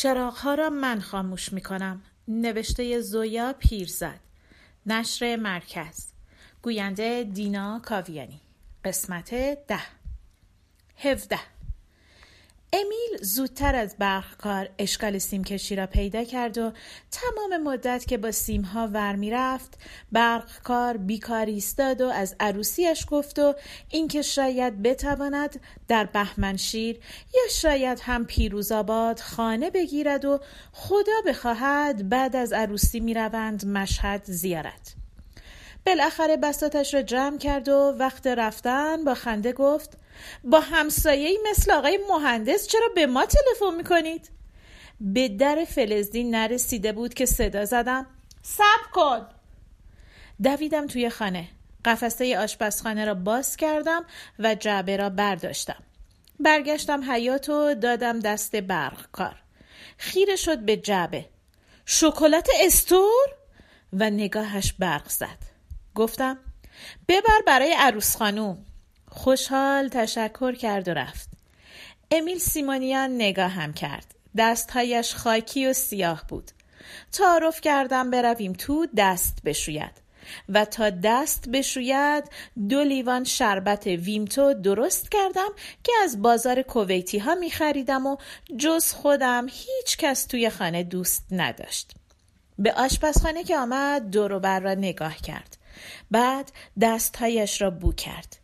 چراغها را من خاموش می کنم نوشته زویا پیرزد نشر مرکز. گوینده دینا کاویانی. قسمت ده. هفده. امیل زودتر از کار اشکال سیم کشی را پیدا کرد و تمام مدت که با سیمها ور می‌رفت کار بیکار ایستاد و از عروسیش گفت و اینکه شاید بتواند در بهمنشیر یا شاید هم پیروزآباد خانه بگیرد و خدا بخواهد بعد از عروسی می‌روند مشهد زیارت. بالاخره بساتش را جمع کرد و وقت رفتن با خنده گفت با همسایه مثل آقای مهندس چرا به ما تلفن می‌کنید؟ به در فلزدی نرسیده بود که صدا زدم سب کن! دویدم توی خانه قفسه آشپزخانه را باز کردم و جعبه را برداشتم. برگشتم حیات و دادم دست برق کار. خیره شد به جعبه. شکلات استور؟ و نگاهش برق زد. گفتم ببر برای عروس خانوم. خوشحال تشکر کرد و رفت. امیل سیمونیان نگاه هم کرد. دستهایش خاکی و سیاه بود. تعارف کردم برویم تو دست بشوید. و تا دست بشوید دو لیوان شربت ویمتو درست کردم که از بازار کویتی ها می خریدم و جز خودم هیچ کس توی خانه دوست نداشت. به آشپزخانه که آمد دور بر را نگاه کرد. بعد دستهایش را بو کرد.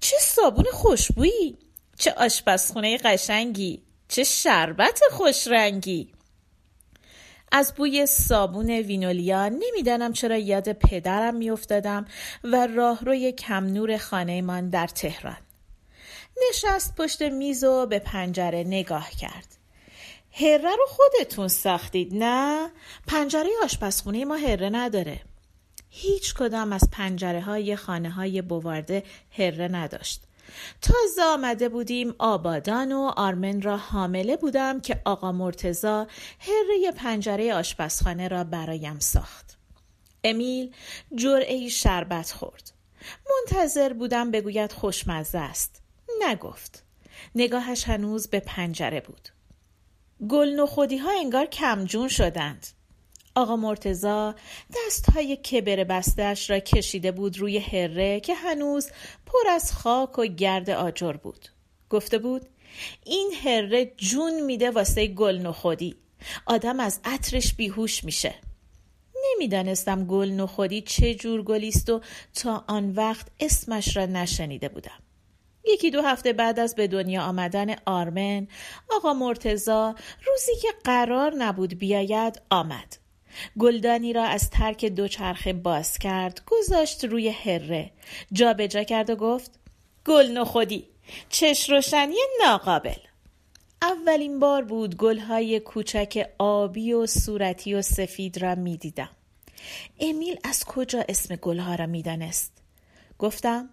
چه صابون خوشبویی! چه آشپزخونه قشنگی! چه شربت خوشرنگی! از بوی صابون وینولیا نمی‌دانم چرا یاد پدرم میافتادم و راهروی کم نور خانهمان در تهران. نشست پشت میز و به پنجره نگاه کرد. هره رو خودتون ساختید نه؟ پنجره آشپزخونه ما هره نداره. هیچ کدام از پنجره های خانه های بوارده هره نداشت. تازه آمده بودیم آبادان و آرمن را حامله بودم که آقا مرتزا هره پنجره آشپزخانه را برایم ساخت. امیل جرعه شربت خورد. منتظر بودم بگوید خوشمزه است. نگفت. نگاهش هنوز به پنجره بود. گل نخودی ها انگار کمجون شدند. آقا مرتزا دست های کبر بستش را کشیده بود روی هره که هنوز پر از خاک و گرد آجر بود. گفته بود این هره جون میده واسه گل نخودی. آدم از عطرش بیهوش میشه. نمی‌دانستم گل نخودی چه جور گلیست و تا آن وقت اسمش را نشنیده بودم. یکی دو هفته بعد از به دنیا آمدن آرمن آقا مرتزا روزی که قرار نبود بیاید آمد گلدانی را از ترک دوچرخه باز کرد گذاشت روی هره جابجا جا کرد و گفت گل نخودی چش روشنی ناقابل اولین بار بود گلهای کوچک آبی و صورتی و سفید را می دیدم. امیل از کجا اسم گلها را می‌دانست؟ گفتم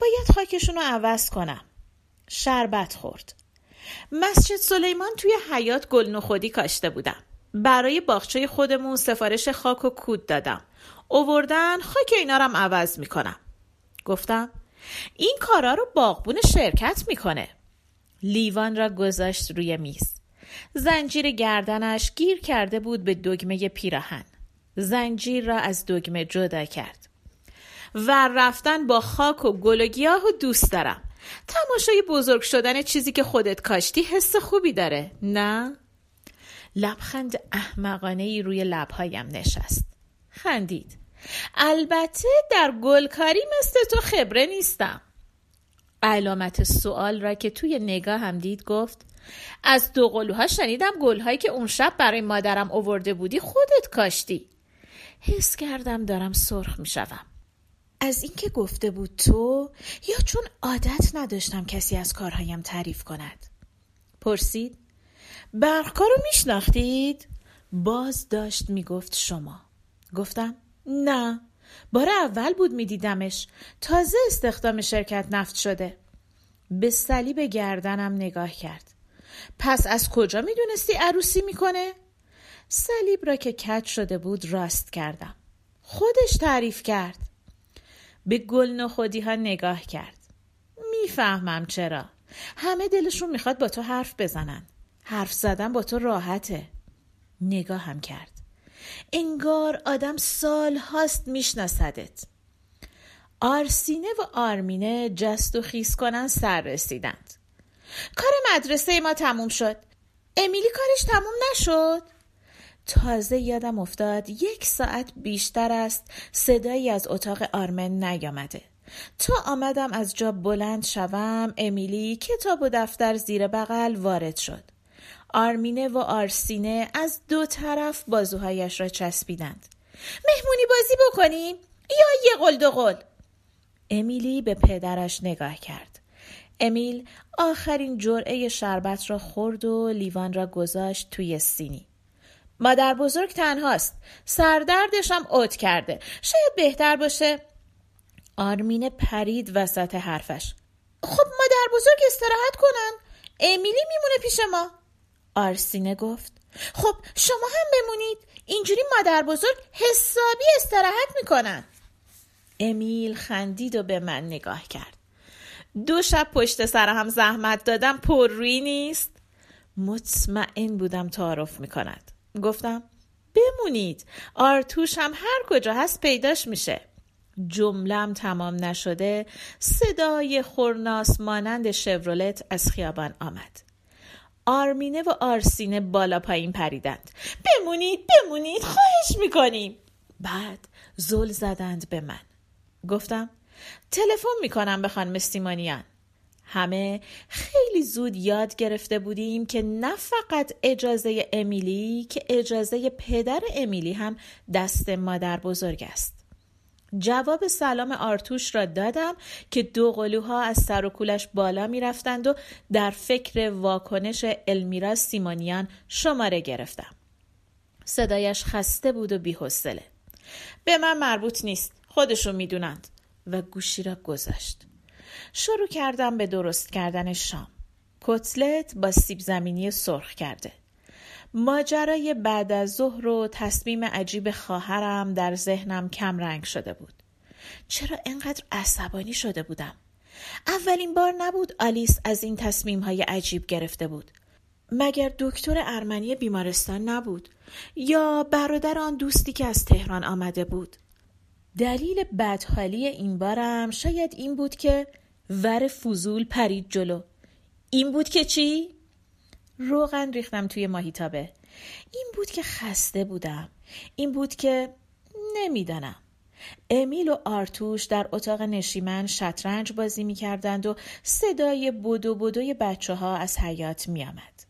باید خاکشون رو عوض کنم. شربت خورد. مسجد سلیمان توی حیات گل نخودی کاشته بودم. برای باغچه خودمون سفارش خاک و کود دادم. اووردن خاک اینا رو عوض می‌کنم. گفتم این کارا رو باغبون شرکت می‌کنه. لیوان را گذاشت روی میز. زنجیر گردنش گیر کرده بود به دگمه پیراهن. زنجیر را از دگمه جدا کرد. و رفتن با خاک و گل و گیاه و دوست دارم. تماشای بزرگ شدن چیزی که خودت کاشتی حس خوبی داره نه؟ لبخند احمقانه ای روی لبهایم نشست. خندید. البته در گلکاری مثل تو خبره نیستم. علامت سوال را که توی نگاه هم دید گفت از دو قلوها شنیدم گلهایی که اون شب برای مادرم اوورده بودی خودت کاشتی. حس کردم دارم سرخ می شوم. از اینکه گفته بود تو یا چون عادت نداشتم کسی از کارهایم تعریف کند؟ پرسید. برقکار رو میشناختید؟ باز داشت می‌گفت شما. گفتم نه. بار اول بود میدیدمش. تازه استخدام شرکت نفت شده. به صلیب گردنم نگاه کرد. پس از کجا می‌دونستی عروسی می‌کنه؟ صلیب را که کج شده بود راست کردم. خودش تعریف کرد. به گل نخودی ها نگاه کرد. می‌فهمم چرا. همه دلشون می‌خواد با تو حرف بزنن. حرف زدن با تو راحته. نگاه هم کرد. انگار آدم سال هاست میشناسدت. آرسینه و آرمینه جست و خیز کنن سر رسیدند. کار مدرسه ما تموم شد. امیلی کارش تموم نشد. تازه یادم افتاد یک ساعت بیشتر است صدایی از اتاق آرمن نیامده. تا آمدم از جا بلند شوم امیلی کتاب و دفتر زیر بغل وارد شد. آرمینه و آرسینه از دو طرف بازوهایش را چسبیدند. مهمونی بازی بکنیم یا یه قل دو قل. امیلی به پدرش نگاه کرد. امیل آخرین جرعه شربت را خورد و لیوان را گذاشت توی سینی. مادر بزرگ تنهاست. سردردشم اوت کرده. شاید بهتر باشه. آرمین پرید وسط حرفش. خب مادر بزرگ استراحت کنن. امیلی میمونه پیش ما. آرسینه گفت. خب شما هم بمونید. اینجوری مادر بزرگ حسابی استراحت می‌کنن. امیل خندید و به من نگاه کرد. دو شب پشت سر هم زحمت دادم پر روی نیست. مطمئن بودم تعارف می‌کند. گفتم بمونید. آرتوش هم هر کجا هست پیداش میشه. جملم تمام نشده صدای خورناس مانند شورولت از خیابان آمد. آرمینه و آرسینه بالا پایین پریدند. بمونید بمونید خواهش می‌کنیم. بعد زل زدند به من. گفتم تلفن می‌کنم به خانم سیمانیان همه خیلی زود یاد گرفته بودیم که نه فقط اجازه امیلی که اجازه پدر امیلی هم دست مادر بزرگ است. جواب سلام آرتوش را دادم که دو قلوها از سر و کولش بالا می رفتند و در فکر واکنش المیرا سیمانیان شماره گرفتم. صدایش خسته بود و بیحسله. به من مربوط نیست. خودشون می‌دونند. و گوشی را گذاشت. شروع کردم به درست کردن شام. کتلت با سیب زمینی سرخ کرده. ماجرای بعد از ظهر و تصمیم عجیب خواهرم در ذهنم کم رنگ شده بود. چرا انقدر عصبانی شده بودم؟ اولین بار نبود آلیس از این تصمیم های عجیب گرفته بود. مگر دکتر ارمنی بیمارستان نبود یا برادر آن دوستی که از تهران آمده بود دلیل بدحالی این بارم شاید این بود که ور فضول پرید جلو این بود که چی؟ روغن ریختم توی ماهیتابه این بود که خسته بودم این بود که نمی‌دانم امیل و آرتوش در اتاق نشیمن شطرنج بازی می کردند و صدای بدو بدوی بچه ها از حیات می آمد.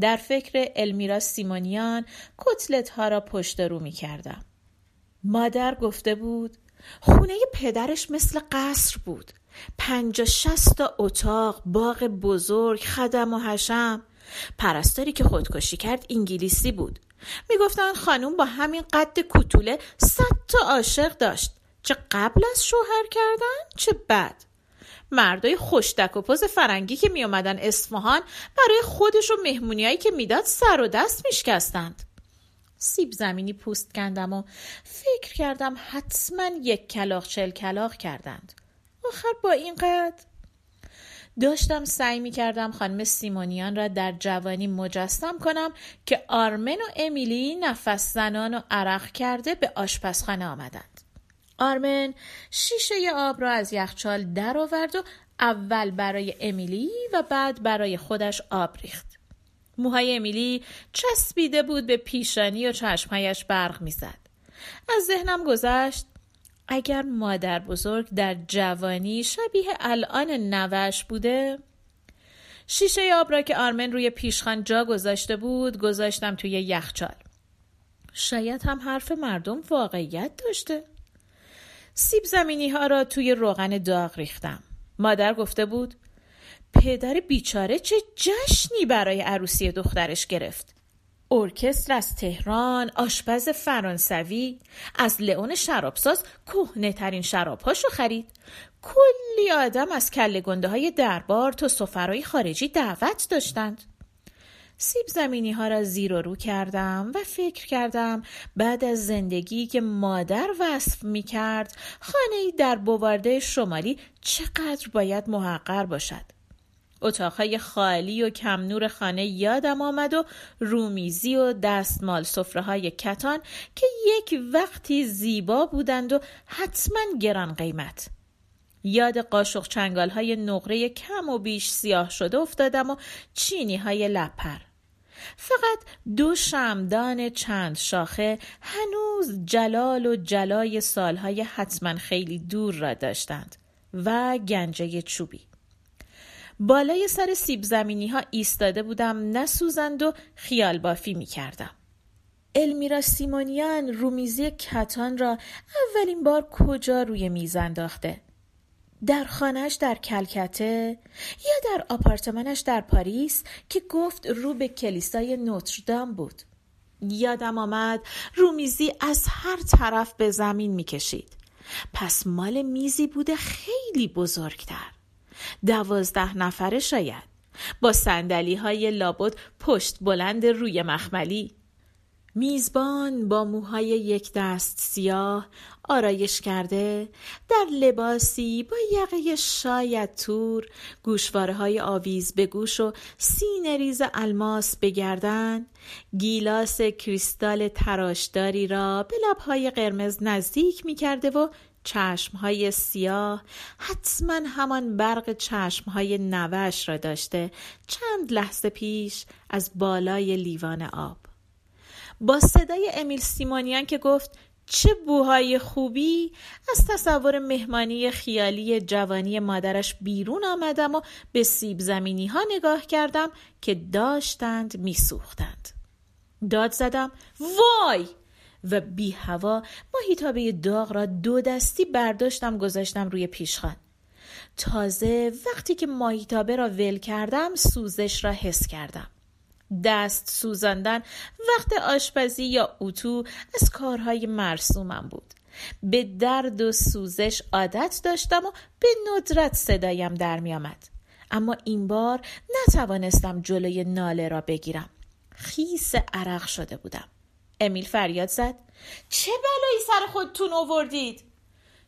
در فکر المیرا سیمونیان کتلت ها را پشت رو می کردم. مادر گفته بود خونه پدرش مثل قصر بود. پنجا شست اتاق، باغ بزرگ، خدم و حشم. پرستاری که خودکشی کرد انگلیسی بود. می‌گفتن خانوم با همین قد کوتوله صد تا عاشق داشت. چه قبل از شوهر کردن چه بعد. مردای خوشدک و پوز فرنگی که می اومدن اصفهان برای خودش و مهمونیایی که می‌داد سر و دست میشکستند. سیب زمینی پوست کندم و فکر کردم حتما یک کلاق چل کلاق کردند. آخر با این قد داشتم سعی می کردم خانم سیمونیان را در جوانی مجسم کنم که آرمن و امیلی نفس زنان و عرق کرده به آشپزخانه آمدند. آرمن شیشه آب را از یخچال درآورد و اول برای امیلی و بعد برای خودش آب ریخت. موهای امیلی چسبیده بود به پیشانی و چشمهایش برق می‌زد. از ذهنم گذشت اگر مادر بزرگ در جوانی شبیه الان نوش بوده؟ شیشه آب را که آرمن روی پیشخان جا گذاشته بود گذاشتم توی یخچال. شاید هم حرف مردم واقعیت داشته. سیب زمینی ها را توی روغن داغ ریختم. مادر گفته بود پدر بیچاره چه جشنی برای عروسی دخترش گرفت. ارکستر از تهران آشپز فرانسوی از لئون شرابساز کهنه ترین شرابهاشو خرید. کلی آدم از کله گنده های دربار تا سفرهای خارجی دعوت داشتند. سیب زمینی ها را زیر و رو کردم و فکر کردم بعد از زندگی که مادر وصف می کرد خانه در بوارده شمالی چقدر باید محقر باشد. اتاقهای خالی و کم نور خانه یادم آمد و رومیزی و دستمال صفره های کتان که یک وقتی زیبا بودند و حتما گران قیمت. یاد قاشق چنگال های نقره کم و بیش سیاه شده افتادم و چینی های لپر. فقط دو شمدان چند شاخه هنوز جلال و جلای سالهای حتما خیلی دور را داشتند و گنجه چوبی. بالای سر سیب زمینی ها ایستاده بودم نسوزند و خیال بافی می کردم. المیرا سیمونیان رومیزی کتان را اولین بار کجا روی میز انداخته؟ در خانهش در کلکته یا در آپارتمانش در پاریس که گفت رو به کلیسای نوتردام بود یادم آمد رومیزی از هر طرف به زمین می‌کشید پس مال میزی بوده خیلی بزرگتر دوازده نفره شاید. با سندلی های لابد پشت بلند روی مخملی. میزبان با موهای یک دست سیاه آرایش کرده در لباسی با یقه شاید تور گوشواره های آویز به گوش و سینه ریز الماس بگردن. گیلاس کریستال تراشداری را به لبهای قرمز نزدیک می کرده و چشمهای سیاه حتما همان برق چشمهای نوش را داشته چند لحظه پیش از بالای لیوان آب. با صدای امیل سیمونیان که گفت چه بوهای خوبی؟ از تصور مهمانی خیالی جوانی مادرش بیرون آمدم و به سیب زمینی ها نگاه کردم که داشتند میسوختند. داد زدم وای! و بی هوا ماهیتابه داغ را دو دستی برداشتم گذاشتم روی پیشخان. تازه وقتی که ماهیتابه را ول کردم سوزش را حس کردم. دست سوزاندن وقت آشپزی یا اتو از کارهای مرسومم بود. به درد و سوزش عادت داشتم و به ندرت صدایم در می آمد. اما این بار نتوانستم جلوی ناله را بگیرم. خیس عرق شده بودم. امیل فریاد زد. چه بلایی سر خودتون آوردید؟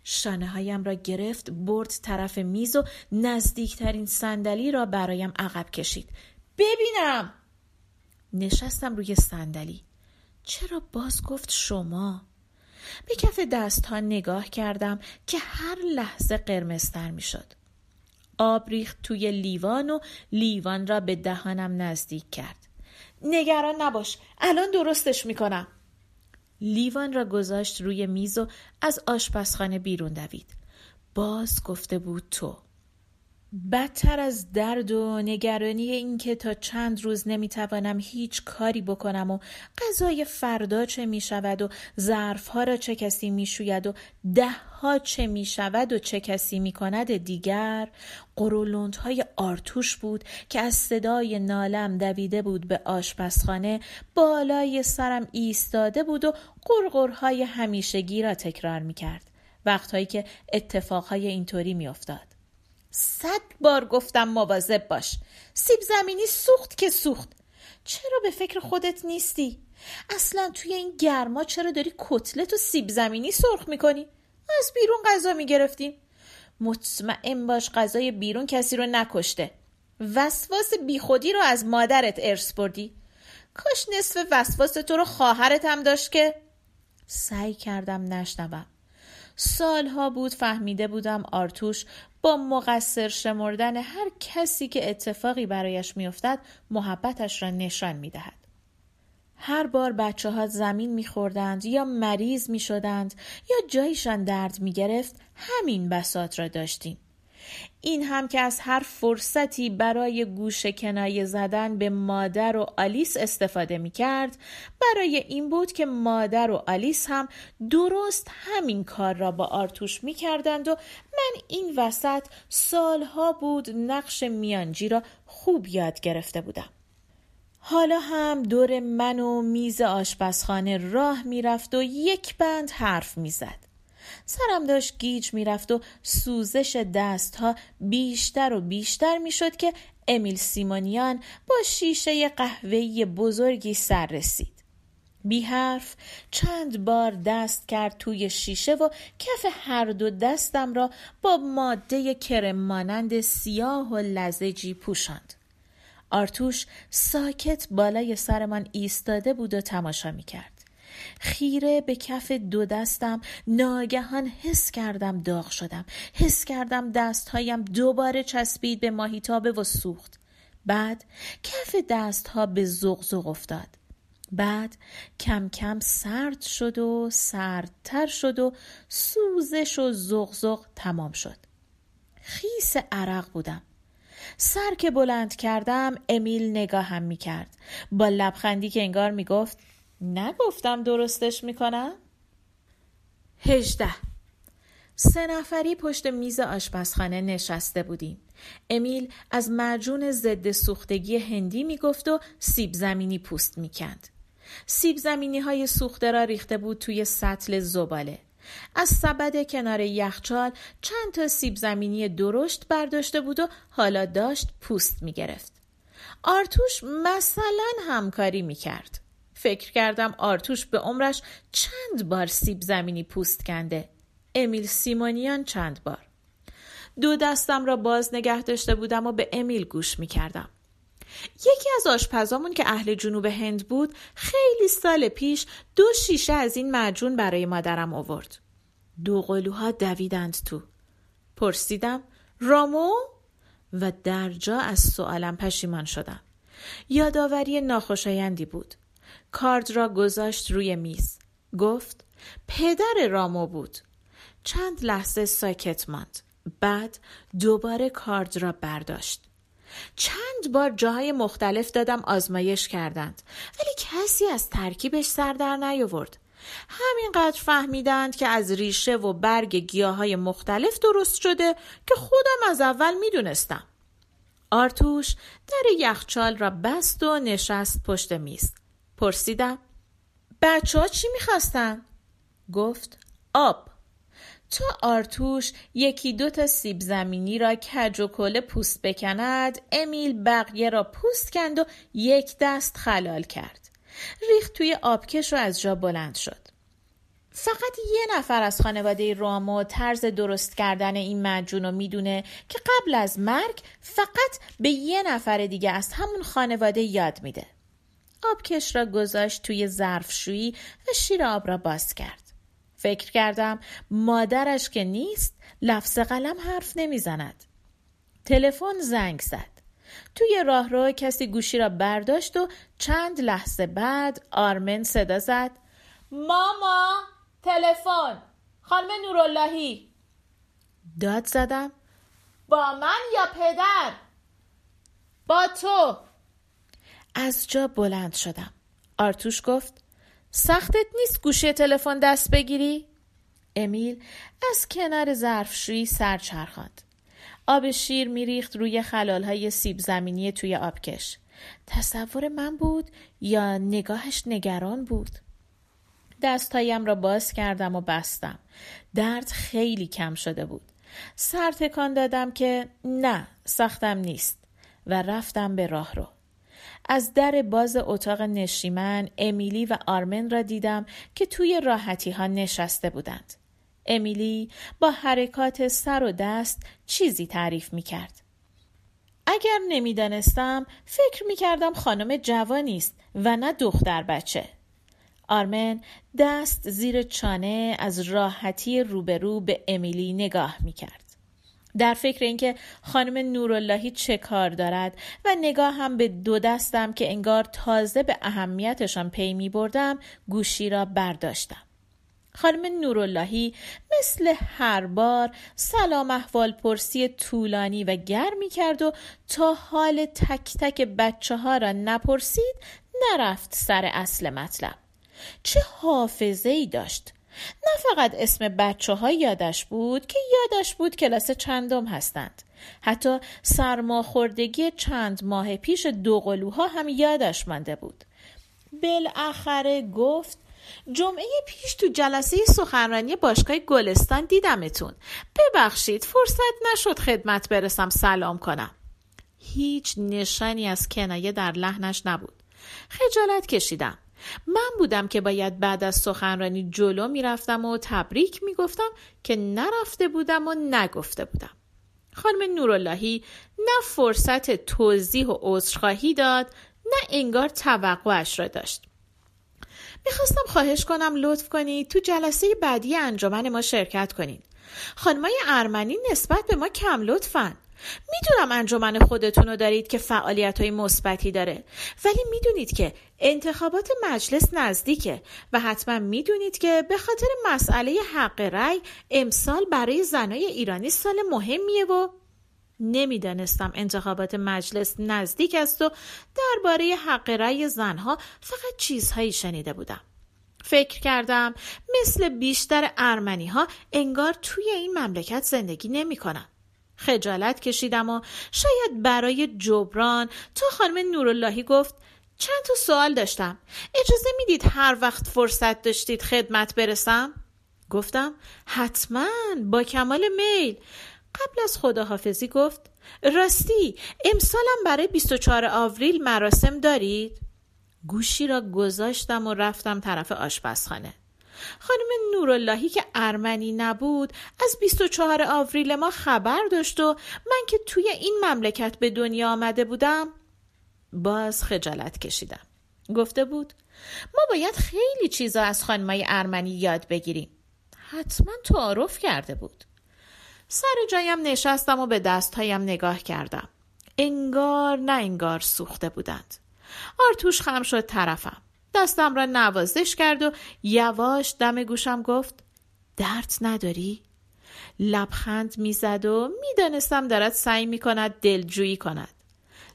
شانه هایم را گرفت برد طرف میز و نزدیکترین صندلی را برایم عقب کشید. ببینم! نشستم روی صندلی. چرا باز گفت شما؟ به کف دست ها نگاه کردم که هر لحظه قرمزتر می شد. آب ریخت توی لیوان و لیوان را به دهانم نزدیک کرد. نگران نباش. الان درستش می‌کنم. لیوان را گذاشت روی میز و از آشپزخانه بیرون دوید. باز گفته بود تو. بدتر از درد و نگرانی اینکه تا چند روز نمی‌توانم هیچ کاری بکنم و غذای فردا چه می شود و ظرفها را چه کسی می شوید و ده ها چه می شود و چه کسی می کند دیگر قرولوند های آرتوش بود که از صدای نالم دویده بود به آشپزخانه بالای سرم ایستاده بود و قرقرهای همیشگی را تکرار می کرد وقتهایی که اتفاقهای اینطوری می افتاد. صد بار گفتم مواظب باش. سیب زمینی سوخت که سوخت. چرا به فکر خودت نیستی؟ اصلا توی این گرما چرا داری کتلت و سیب زمینی سرخ می‌کنی؟ از بیرون غذا می‌گرفتیم مطمئن باش غذای بیرون کسی رو نکشته. وسواس بیخودی رو از مادرت ارث بردی. کاش نصف وسواس تو رو خواهرت هم داشت که سعی کردم نشنوم. سالها بود فهمیده بودم آرتوش با مقصر شمردن هر کسی که اتفاقی برایش میافتد محبتش را نشان می‌دهد. هر بار بچه ها زمین میخوردند یا مریض می‌شدند یا جایشان درد می‌گرفت همین بسات را داشتیم. این هم که از هر فرصتی برای گوش کنایه زدن به مادر و آلیس استفاده می کرد برای این بود که مادر و آلیس هم درست همین کار را با آرتوش می کردند و من این وسط سالها بود نقش میانجی را خوب یاد گرفته بودم. حالا هم دور من و میز آشپزخانه راه می‌رفت و یک بند حرف می‌زد. سرم داشت گیج می‌رفت و سوزش دستها بیشتر و بیشتر می‌شد که امیل سیمونیان با شیشه قهوه‌ای بزرگی سر رسید. بی حرف چند بار دست کرد توی شیشه و کف هر دو دستم را با ماده کرم مانند سیاه و لزجی پوشاند. آرتوش ساکت بالای سرمان ایستاده بود و تماشا می کرد. خیره به کف دو دستم. ناگهان حس کردم داغ شدم. حس کردم دستهایم دوباره چسبید به ماهیتابه و سوخت. بعد کف دستها به زغزغ افتاد. بعد کم کم سرد شد و سردتر شد و سوزش و زغزغ تمام شد. خیس عرق بودم. سر که بلند کردم امیل نگاهم می کرد با لبخندی که انگار می گفت نگفتم درستش می کنم؟ هجده سه نفری پشت میز آشپزخانه نشسته بودیم. امیل از معجون ضد سوختگی هندی می‌گفت و سیب زمینی پوست می‌کند. سیب زمینی های سوخته را ریخته بود توی سطل زباله. از سبد کنار یخچال چند تا سیب زمینی درشت برداشته بود و حالا داشت پوست می گرفت. آرتوش مثلا همکاری می کرد. فکر کردم آرتوش به عمرش چند بار سیب زمینی پوست کنده. امیل سیمونیان چند بار. دو دستم را باز نگه داشته بودم و به امیل گوش می کردم. یکی از آشپزامون که اهل جنوب هند بود خیلی سال پیش دو شیشه از این معجون برای مادرم آورد. دو قلوها دویدند تو. پرسیدم رامو؟ و درجا از سوالم پشیمان شدم. یادآوری ناخوشایندی بود. کارد را گذاشت روی میز. گفت پدر رامو بود. چند لحظه ساکت ماند. بعد دوباره کارد را برداشت. چند بار جاهای مختلف دادم آزمایش کردند ولی کسی از ترکیبش سر در نیاورد. همینقدر فهمیدند که از ریشه و برگ گیاه های مختلف درست شده که خودم از اول می‌دونستم. آرتوش در یخچال را بست و نشست پشت میز. پرسیدم بچه ها چی می‌خواستن؟ گفت آب. تا آرتوش یکی دو تا سیب زمینی را کج و کله پوست بکند امیل بقیه را پوست کند و یک دست خلال کرد ریخت توی آبکش و از جا بلند شد فقط یه نفر از خانواده رامو طرز درست کردن این مجون رو می‌دونه که قبل از مرگ فقط به یه نفر دیگه از همون خانواده یاد میده. آبکش را گذاشت توی ظرفشویی و شیر آب را باز کرد. فکر کردم مادرش که نیست لفظ قلم حرف نمی‌زند. تلفن زنگ زد. توی راهرو کسی گوشی را برداشت و چند لحظه بعد آرمن صدا زد ماما تلفن خانم نوراللهی داد زدم با من یا پدر با تو از جا بلند شدم آرتوش گفت سختت نیست گوشی تلفن دست بگیری؟ امیل از کنار ظرفشویی سر چرخاند. آب شیر میریخت روی خلالهای سیب زمینی توی آبکش. تصور من بود یا نگاهش نگران بود؟ دستهایم را باز کردم و بستم. درد خیلی کم شده بود. سر تکان دادم که نه سختم نیست و رفتم به راه رو. از در باز اتاق نشیمن امیلی و آرمن را دیدم که توی راحتی ها نشسته بودند. امیلی با حرکات سر و دست چیزی تعریف می کرد. اگر نمی‌دانستم فکر می کردم خانم جوانی است و نه دختر بچه. آرمن دست زیر چانه از راحتی روبرو به امیلی نگاه می کرد. در فکر اینکه خانم نوراللهی چه کار دارد و نگاه هم به دو دستم که انگار تازه به اهمیتشان پی می بردم گوشی را برداشتم. خانم نوراللهی مثل هر بار سلام احوال پرسی طولانی و گرمی کرد و تا حال تک تک بچه ها را نپرسید نرفت سر اصل مطلب. چه حافظه ای داشت نه فقط اسم بچه های یادش بود که یادش بود کلاس چندم هستند. حتی سرماخوردگی چند ماه پیش دو قلوها هم یادش مانده بود. بالاخره گفت جمعه پیش تو جلسه سخنرانی باشگاه گلستان دیدمتون. ببخشید فرصت نشد خدمت برسم سلام کنم. هیچ نشانی از کنایه در لحنش نبود. خجالت کشیدم. من بودم که باید بعد از سخنرانی جلو می‌رفتم و تبریک می‌گفتم که نرفته بودم و نگفته بودم. خانم نوراللهی نه فرصت توضیح و عذرخواهی داد نه انگار توقعش را داشت. می‌خواستم خواهش کنم لطف کنید تو جلسه بعدی انجمن ما شرکت کنید. خانمای ارمنی نسبت به ما کم لطفن می‌دونم انجمن خودتون رو دارید که فعالیت های مثبتی داره ولی می‌دونید که انتخابات مجلس نزدیکه و حتما می‌دونید که به خاطر مسئله حق رأی امسال برای زنای ایرانی سال مهمیه و نمی‌دانستم انتخابات مجلس نزدیک است و درباره حق رأی زنها فقط چیزهایی شنیده بودم. فکر کردم مثل بیشتر ارمنی ها انگار توی این مملکت زندگی نمی کنم. خجالت کشیدم و شاید برای جبران تا خانم نوراللهی گفت چند تا سوال داشتم اجازه می‌دید هر وقت فرصت داشتید خدمت برسم؟ گفتم حتما با کمال میل قبل از خداحافظی گفت راستی امسالم برای 24 آوریل مراسم دارید؟ گوشی را گذاشتم و رفتم طرف آشپزخانه. خانم نوراللهی که ارمنی نبود از 24 آوریل ما خبر داشت و من که توی این مملکت به دنیا آمده بودم باز خجالت کشیدم. گفته بود ما باید خیلی چیزا از خانمای ارمنی یاد بگیریم. حتما تعارف کرده بود. سر جایم نشستم و به دستهایم نگاه کردم. انگار نه انگار سوخته بودند. آرتوش خم شد طرفم. دستم را نوازش کرد و یواش دم گوشم گفت درد نداری؟ لبخند می‌زد و می‌دانستم دارد سعی می کند دلجویی کند.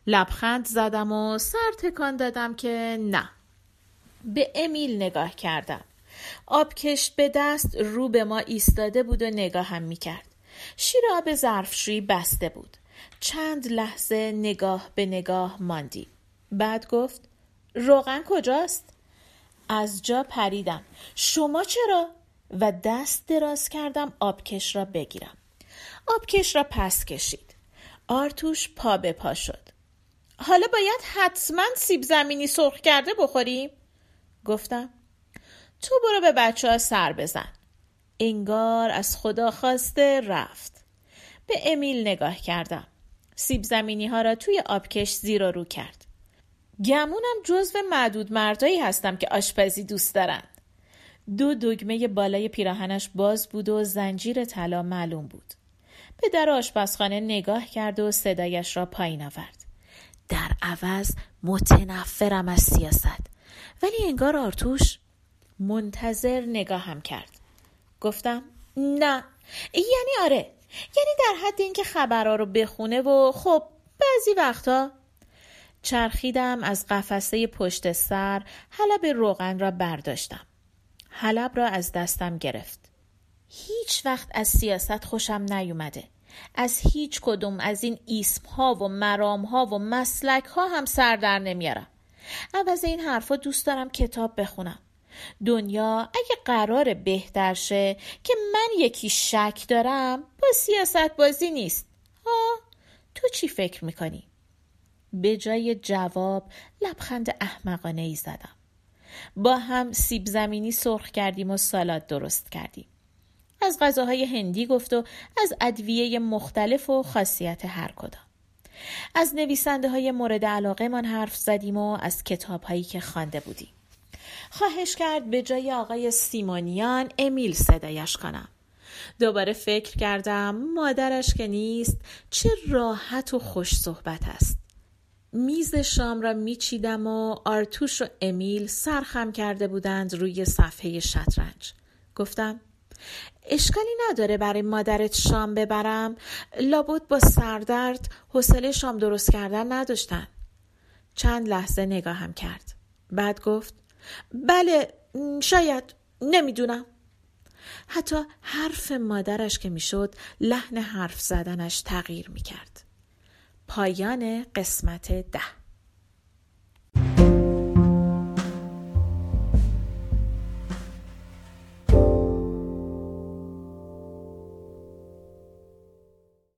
لبخند زدم و سر تکان دادم که نه. به امیل نگاه کردم. آبکش به دست رو به ما ایستاده بود و نگاهم می‌کرد. شیر آب ظرفشویی بسته بود. چند لحظه نگاه به نگاه ماندیم. بعد گفت روغن کجاست؟ از جا پریدم. شما چرا؟ و دست دراز کردم آبکش را بگیرم. آبکش را پس کشید. آرتوش پا به پا شد. حالا باید حتما سیب زمینی سرخ کرده بخوریم؟ گفتم. تو برو به بچه ها سر بزن. انگار از خدا خواسته رفت. به امیل نگاه کردم. سیب زمینی ها را توی آبکش زیر و رو کرد. گمونم جزو معدود مردایی هستم که آشپزی دوست دارند. دو دگمه بالای پیراهنش باز بود و زنجیر طلا معلوم بود. به در آشپزخانه نگاه کرد و صدایش را پایین آورد. در عوض متنفرم از سیاست. ولی انگار آرتوش منتظر نگاهم کرد. گفتم نه یعنی آره یعنی در حد اینکه خبرها رو بخونه و خب بعضی وقتا چرخیدم از قفسه پشت سر حلب روغن را برداشتم. حلب را از دستم گرفت. هیچ وقت از سیاست خوشم نیومده. از هیچ کدوم از این ایسم ها و مرام ها و مسلک ها هم سر در نمیارم. عوض این حرفا دوست دارم کتاب بخونم. دنیا اگه قرار بهتر شه که من یکی شک دارم با سیاست بازی نیست. ها تو چی فکر می‌کنی؟ به جای جواب لبخند احمقانه ای زدم. با هم سیب زمینی سرخ کردیم و سالاد درست کردیم. از غذاهای هندی گفت و از ادویه مختلف و خاصیت هر کدام. از نویسنده های مورد علاقه من حرف زدیم و از کتاب هایی که خوانده بودیم. خواهش کرد به جای آقای سیمونیان امیل صدایش کنم. دوباره فکر کردم مادرش که نیست چه راحت و خوش صحبت است. میز شام را میچیدم و آرتوش و امیل سرخم کرده بودند روی صفحه شطرنج. گفتم اشکالی نداره برای مادرت شام ببرم. لابد با سردرد حوصله شام درست کردن نداشتن. چند لحظه نگاهم کرد. بعد گفت بله شاید نمی‌دونم. حتی حرف مادرش که می‌شد لحن حرف زدنش تغییر می‌کرد. پایان قسمت ده.